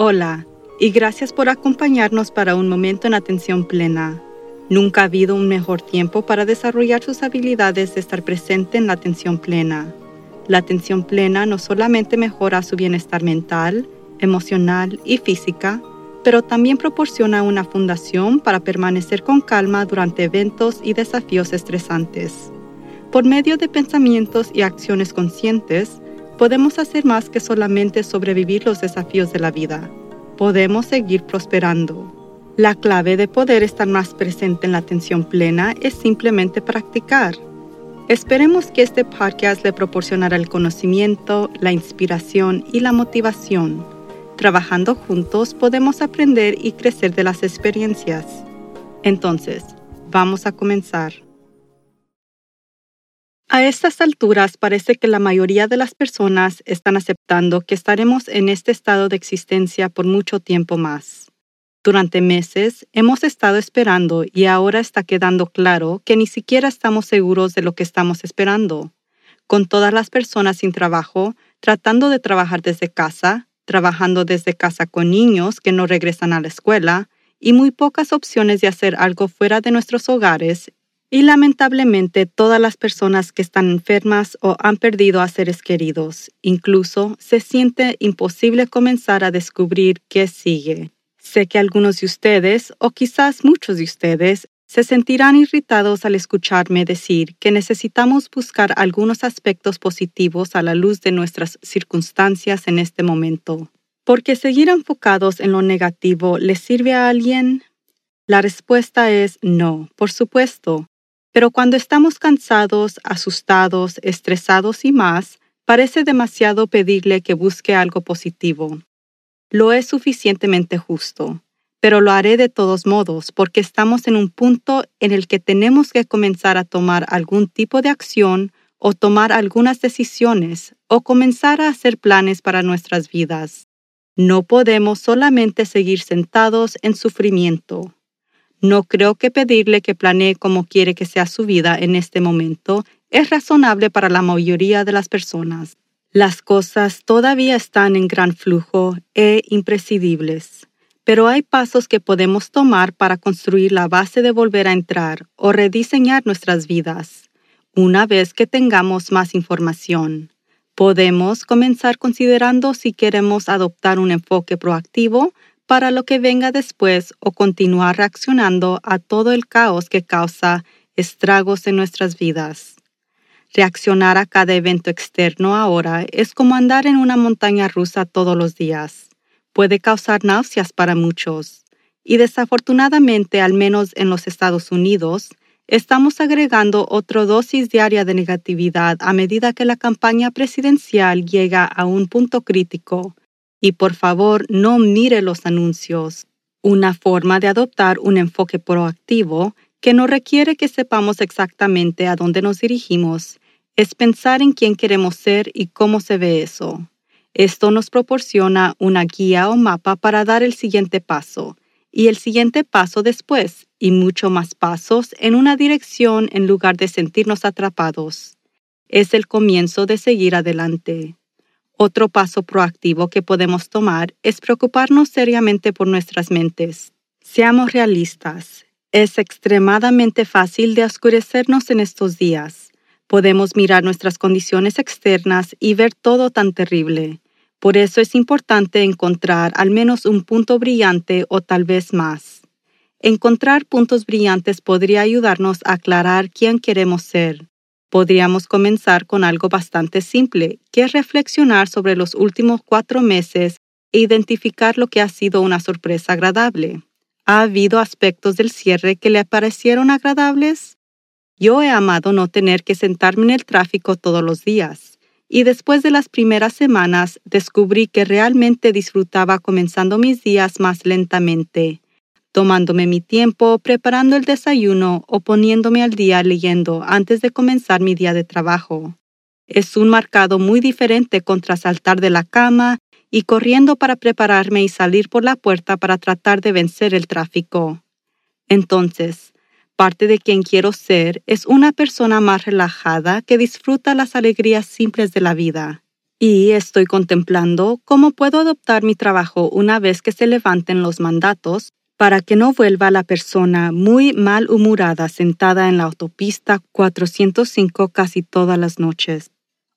Hola, y gracias por acompañarnos para un momento en atención plena. Nunca ha habido un mejor tiempo para desarrollar sus habilidades de estar presente en la atención plena. La atención plena no solamente mejora su bienestar mental, emocional y física, pero también proporciona una fundación para permanecer con calma durante eventos y desafíos estresantes. Por medio de pensamientos y acciones conscientes, podemos hacer más que solamente sobrevivir los desafíos de la vida. Podemos seguir prosperando. La clave de poder estar más presente en la atención plena es simplemente practicar. Esperemos que este podcast le proporcionará el conocimiento, la inspiración y la motivación. Trabajando juntos podemos aprender y crecer de las experiencias. Entonces, vamos a comenzar. A estas alturas parece que la mayoría de las personas están aceptando que estaremos en este estado de existencia por mucho tiempo más. Durante meses hemos estado esperando y ahora está quedando claro que ni siquiera estamos seguros de lo que estamos esperando. Con todas las personas sin trabajo, tratando de trabajar desde casa, trabajando desde casa con niños que no regresan a la escuela, y muy pocas opciones de hacer algo fuera de nuestros hogares y lamentablemente todas las personas que están enfermas o han perdido a seres queridos. Incluso se siente imposible comenzar a descubrir qué sigue. Sé que algunos de ustedes, o quizás muchos de ustedes, se sentirán irritados al escucharme decir que necesitamos buscar algunos aspectos positivos a la luz de nuestras circunstancias en este momento. ¿Porque seguir enfocados en lo negativo les sirve a alguien? La respuesta es no, por supuesto. Pero cuando estamos cansados, asustados, estresados y más, parece demasiado pedirle que busque algo positivo. Lo es suficientemente justo, pero lo haré de todos modos porque estamos en un punto en el que tenemos que comenzar a tomar algún tipo de acción o tomar algunas decisiones o comenzar a hacer planes para nuestras vidas. No podemos solamente seguir sentados en sufrimiento. No creo que pedirle que planee como quiere que sea su vida en este momento es razonable para la mayoría de las personas. Las cosas todavía están en gran flujo e imprescindibles, pero hay pasos que podemos tomar para construir la base de volver a entrar o rediseñar nuestras vidas. Una vez que tengamos más información, podemos comenzar considerando si queremos adoptar un enfoque proactivo para lo que venga después o continuar reaccionando a todo el caos que causa estragos en nuestras vidas. Reaccionar a cada evento externo ahora es como andar en una montaña rusa todos los días. Puede causar náuseas para muchos. Y desafortunadamente, al menos en los Estados Unidos, estamos agregando otra dosis diaria de negatividad a medida que la campaña presidencial llega a un punto crítico y por favor no mire los anuncios. Una forma de adoptar un enfoque proactivo que no requiere que sepamos exactamente a dónde nos dirigimos es pensar en quién queremos ser y cómo se ve eso. Esto nos proporciona una guía o mapa para dar el siguiente paso y el siguiente paso después y mucho más pasos en una dirección en lugar de sentirnos atrapados. Es el comienzo de seguir adelante. Otro paso proactivo que podemos tomar es preocuparnos seriamente por nuestras mentes. Seamos realistas. Es extremadamente fácil de oscurecernos en estos días. Podemos mirar nuestras condiciones externas y ver todo tan terrible. Por eso es importante encontrar al menos un punto brillante o tal vez más. Encontrar puntos brillantes podría ayudarnos a aclarar quién queremos ser. Podríamos comenzar con algo bastante simple, que es reflexionar sobre los últimos cuatro meses e identificar lo que ha sido una sorpresa agradable. ¿Ha habido aspectos del cierre que le parecieron agradables? Yo he amado no tener que sentarme en el tráfico todos los días, y después de las primeras semanas descubrí que realmente disfrutaba comenzando mis días más lentamente tomándome mi tiempo, preparando el desayuno o poniéndome al día leyendo antes de comenzar mi día de trabajo. Es un marcado muy diferente contra saltar de la cama y corriendo para prepararme y salir por la puerta para tratar de vencer el tráfico. Entonces, parte de quien quiero ser es una persona más relajada que disfruta las alegrías simples de la vida. Y estoy contemplando cómo puedo adoptar mi trabajo una vez que se levanten los mandatos para que no vuelva la persona muy malhumorada sentada en la autopista 405 casi todas las noches.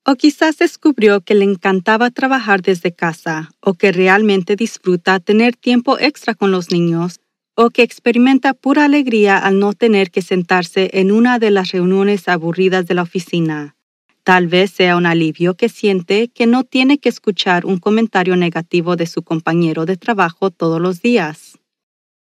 O quizás descubrió que le encantaba trabajar desde casa, o que realmente disfruta tener tiempo extra con los niños, o que experimenta pura alegría al no tener que sentarse en una de las reuniones aburridas de la oficina. Tal vez sea un alivio que siente que no tiene que escuchar un comentario negativo de su compañero de trabajo todos los días.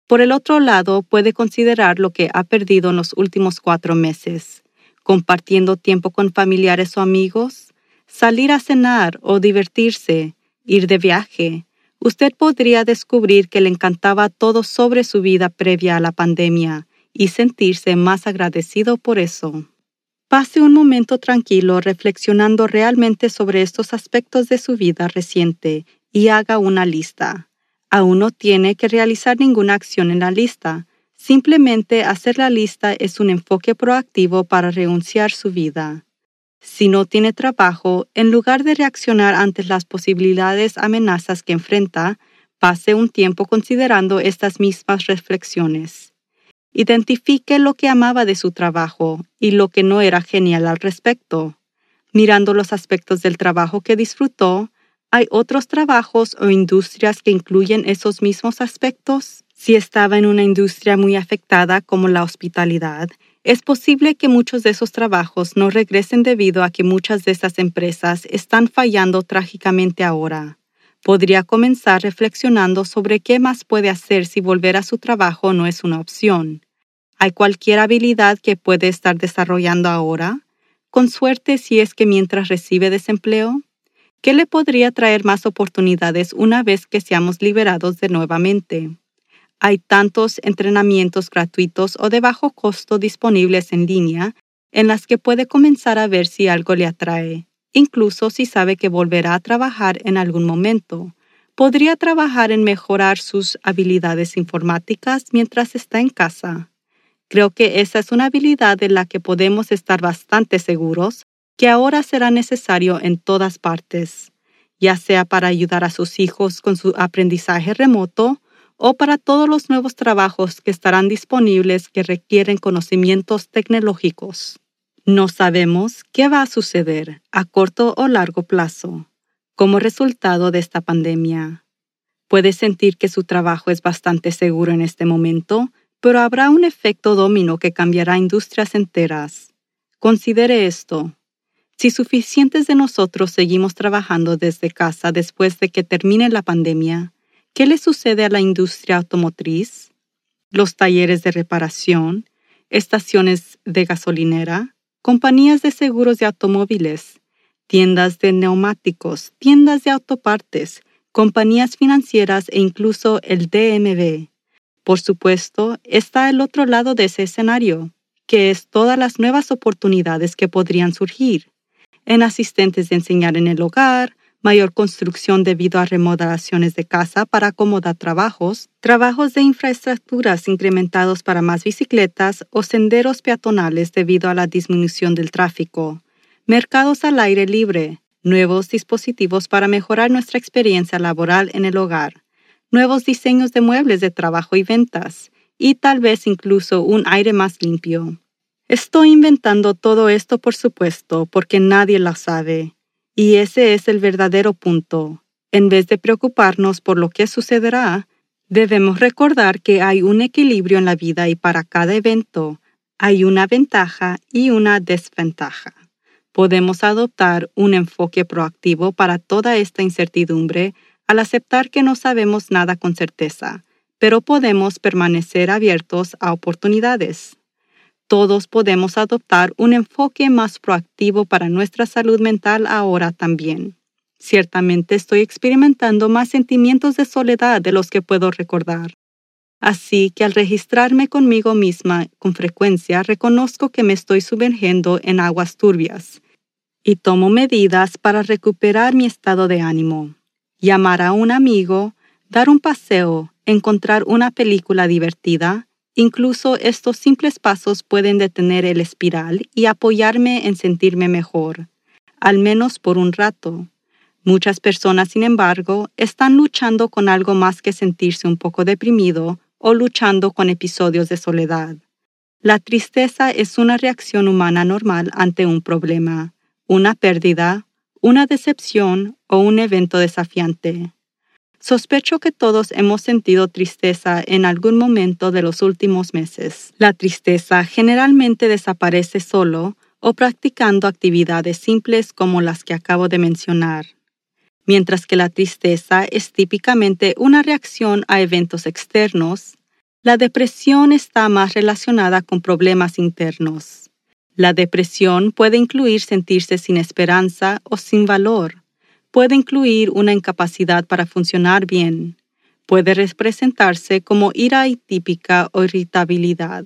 Por el otro lado, puede considerar lo que ha perdido en los últimos cuatro meses, compartiendo tiempo con familiares o amigos, salir a cenar o divertirse, ir de viaje, usted podría descubrir que le encantaba todo sobre su vida previa a la pandemia y sentirse más agradecido por eso. Pase un momento tranquilo reflexionando realmente sobre estos aspectos de su vida reciente y haga una lista. Aún no tiene que realizar ninguna acción en la lista. Simplemente hacer la lista es un enfoque proactivo para renunciar su vida. Si no tiene trabajo, en lugar de reaccionar ante las posibilidades amenazas que enfrenta, pase un tiempo considerando estas mismas reflexiones. Identifique lo que amaba de su trabajo y lo que no era genial al respecto. Mirando los aspectos del trabajo que disfrutó, ¿hay otros trabajos o industrias que incluyen esos mismos aspectos? Si estaba en una industria muy afectada como la hospitalidad, es posible que muchos de esos trabajos no regresen debido a que muchas de estas empresas están fallando trágicamente ahora. Podría comenzar reflexionando sobre qué más puede hacer si volver a su trabajo no es una opción. ¿Hay cualquier habilidad que puede estar desarrollando ahora? Con suerte si es que mientras recibe desempleo. ¿Qué le podría traer más oportunidades una vez que seamos liberados de nuevamente? Hay tantos entrenamientos gratuitos o de bajo costo disponibles en línea en las que puede comenzar a ver si algo le atrae, incluso si sabe que volverá a trabajar en algún momento. Podría trabajar en mejorar sus habilidades informáticas mientras está en casa. Creo que esa es una habilidad de la que podemos estar bastante seguros que ahora será necesario en todas partes, ya sea para ayudar a sus hijos con su aprendizaje remoto o para todos los nuevos trabajos que estarán disponibles que requieren conocimientos tecnológicos. No sabemos qué va a suceder a corto o largo plazo como resultado de esta pandemia. Puede sentir que su trabajo es bastante seguro en este momento, pero habrá un efecto domino que cambiará industrias enteras. Considere esto. Si suficientes de nosotros seguimos trabajando desde casa después de que termine la pandemia, ¿Qué le sucede a la industria automotriz? Los talleres de reparación, estaciones de gasolinera, compañías de seguros de automóviles, tiendas de neumáticos, tiendas de autopartes, compañías financieras e incluso el DMV. Por supuesto, está el otro lado de ese escenario, que es todas las nuevas oportunidades que podrían surgir, en asistentes de enseñar en el hogar, mayor construcción debido a remodelaciones de casa para acomodar trabajos, trabajos de infraestructuras incrementados para más bicicletas o senderos peatonales debido a la disminución del tráfico, mercados al aire libre, nuevos dispositivos para mejorar nuestra experiencia laboral en el hogar, nuevos diseños de muebles de trabajo y ventas, y tal vez incluso un aire más limpio. Estoy inventando todo esto, por supuesto, porque nadie lo sabe y ese es el verdadero punto. En vez de preocuparnos por lo que sucederá, debemos recordar que hay un equilibrio en la vida y para cada evento hay una ventaja y una desventaja. Podemos adoptar un enfoque proactivo para toda esta incertidumbre al aceptar que no sabemos nada con certeza, pero podemos permanecer abiertos a oportunidades todos podemos adoptar un enfoque más proactivo para nuestra salud mental ahora también. Ciertamente estoy experimentando más sentimientos de soledad de los que puedo recordar. Así que al registrarme conmigo misma con frecuencia reconozco que me estoy sumergiendo en aguas turbias y tomo medidas para recuperar mi estado de ánimo. Llamar a un amigo, dar un paseo, encontrar una película divertida, Incluso estos simples pasos pueden detener el espiral y apoyarme en sentirme mejor, al menos por un rato. Muchas personas, sin embargo, están luchando con algo más que sentirse un poco deprimido o luchando con episodios de soledad. La tristeza es una reacción humana normal ante un problema, una pérdida, una decepción o un evento desafiante. Sospecho que todos hemos sentido tristeza en algún momento de los últimos meses. La tristeza generalmente desaparece solo o practicando actividades simples como las que acabo de mencionar mientras que la tristeza es típicamente una reacción a eventos externos, la depresión está más relacionada con problemas internos. La depresión puede incluir sentirse sin esperanza o sin valor, puede incluir una incapacidad para funcionar bien, puede representarse como ira atípica o irritabilidad,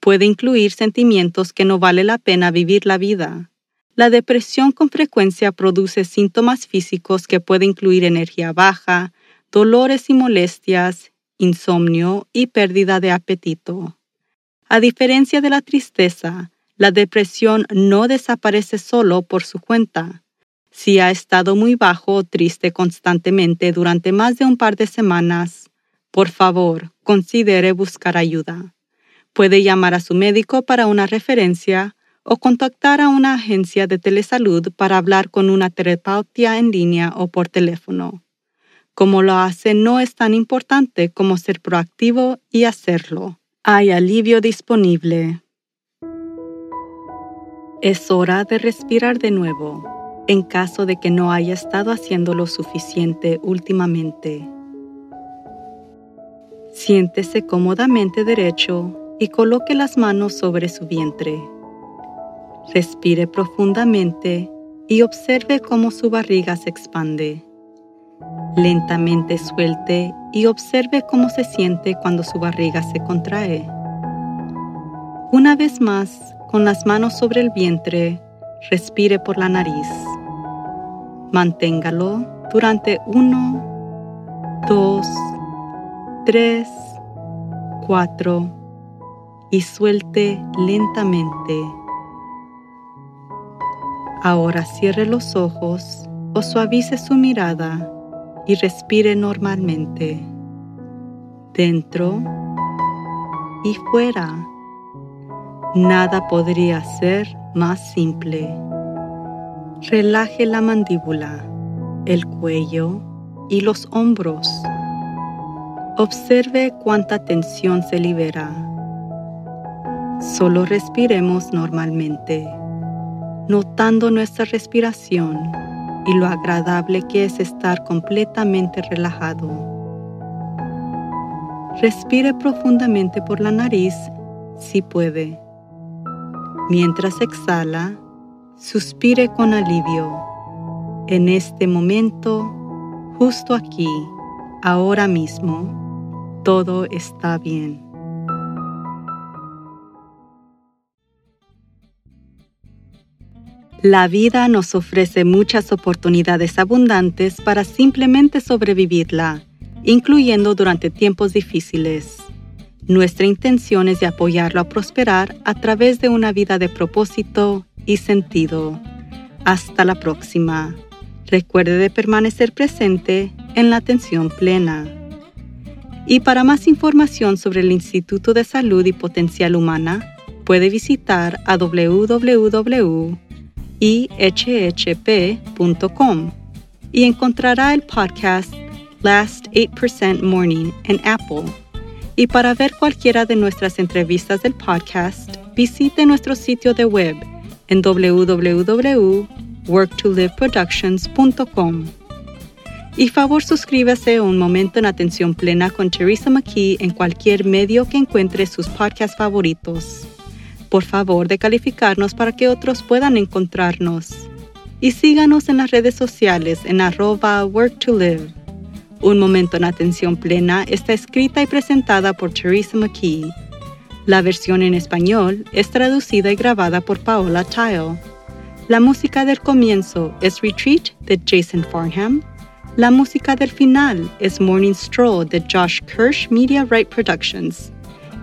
puede incluir sentimientos que no vale la pena vivir la vida, la depresión con frecuencia produce síntomas físicos que pueden incluir energía baja, dolores y molestias, insomnio y pérdida de apetito. A diferencia de la tristeza, la depresión no desaparece solo por su cuenta. Si ha estado muy bajo o triste constantemente durante más de un par de semanas, por favor, considere buscar ayuda. Puede llamar a su médico para una referencia o contactar a una agencia de telesalud para hablar con una terapeuta en línea o por teléfono. Como lo hace no es tan importante como ser proactivo y hacerlo. Hay alivio disponible. Es hora de respirar de nuevo, en caso de que no haya estado haciendo lo suficiente últimamente. Siéntese cómodamente derecho y coloque las manos sobre su vientre. Respire profundamente y observe cómo su barriga se expande. Lentamente suelte y observe cómo se siente cuando su barriga se contrae. Una vez más, con las manos sobre el vientre, respire por la nariz. Manténgalo durante 1, 2, 3, 4 y suelte lentamente. Ahora cierre los ojos o suavice su mirada y respire normalmente. Dentro y fuera. Nada podría ser más simple. Relaje la mandíbula, el cuello y los hombros. Observe cuánta tensión se libera. Solo respiremos normalmente notando nuestra respiración y lo agradable que es estar completamente relajado. Respire profundamente por la nariz si puede. Mientras exhala, suspire con alivio. En este momento, justo aquí, ahora mismo, todo está bien. La vida nos ofrece muchas oportunidades abundantes para simplemente sobrevivirla, incluyendo durante tiempos difíciles. Nuestra intención es de apoyarlo a prosperar a través de una vida de propósito y sentido. Hasta la próxima. Recuerde de permanecer presente en la atención plena. Y para más información sobre el Instituto de Salud y Potencial Humana, puede visitar a www ihhp.com y encontrará el podcast Last 8% Morning en Apple. Y para ver cualquiera de nuestras entrevistas del podcast, visite nuestro sitio de web en www.worktoliveproductions.com. Y favor suscríbase a Un Momento en Atención Plena con Teresa McKee en cualquier medio que encuentre sus podcasts favoritos por favor de calificarnos para que otros puedan encontrarnos. Y síganos en las redes sociales en arroba work. Un momento en atención plena está escrita y presentada por Teresa McKee. La versión en español es traducida y grabada por Paola Tile. La música del comienzo es Retreat de Jason Farnham. La música del final es Morning Stroll de Josh Kirsch Media Right Productions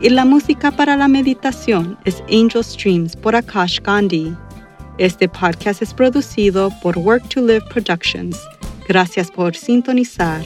y la música para la meditación es Angel Streams por Akash Gandhi. Este podcast es producido por Work to Live Productions. Gracias por sintonizar.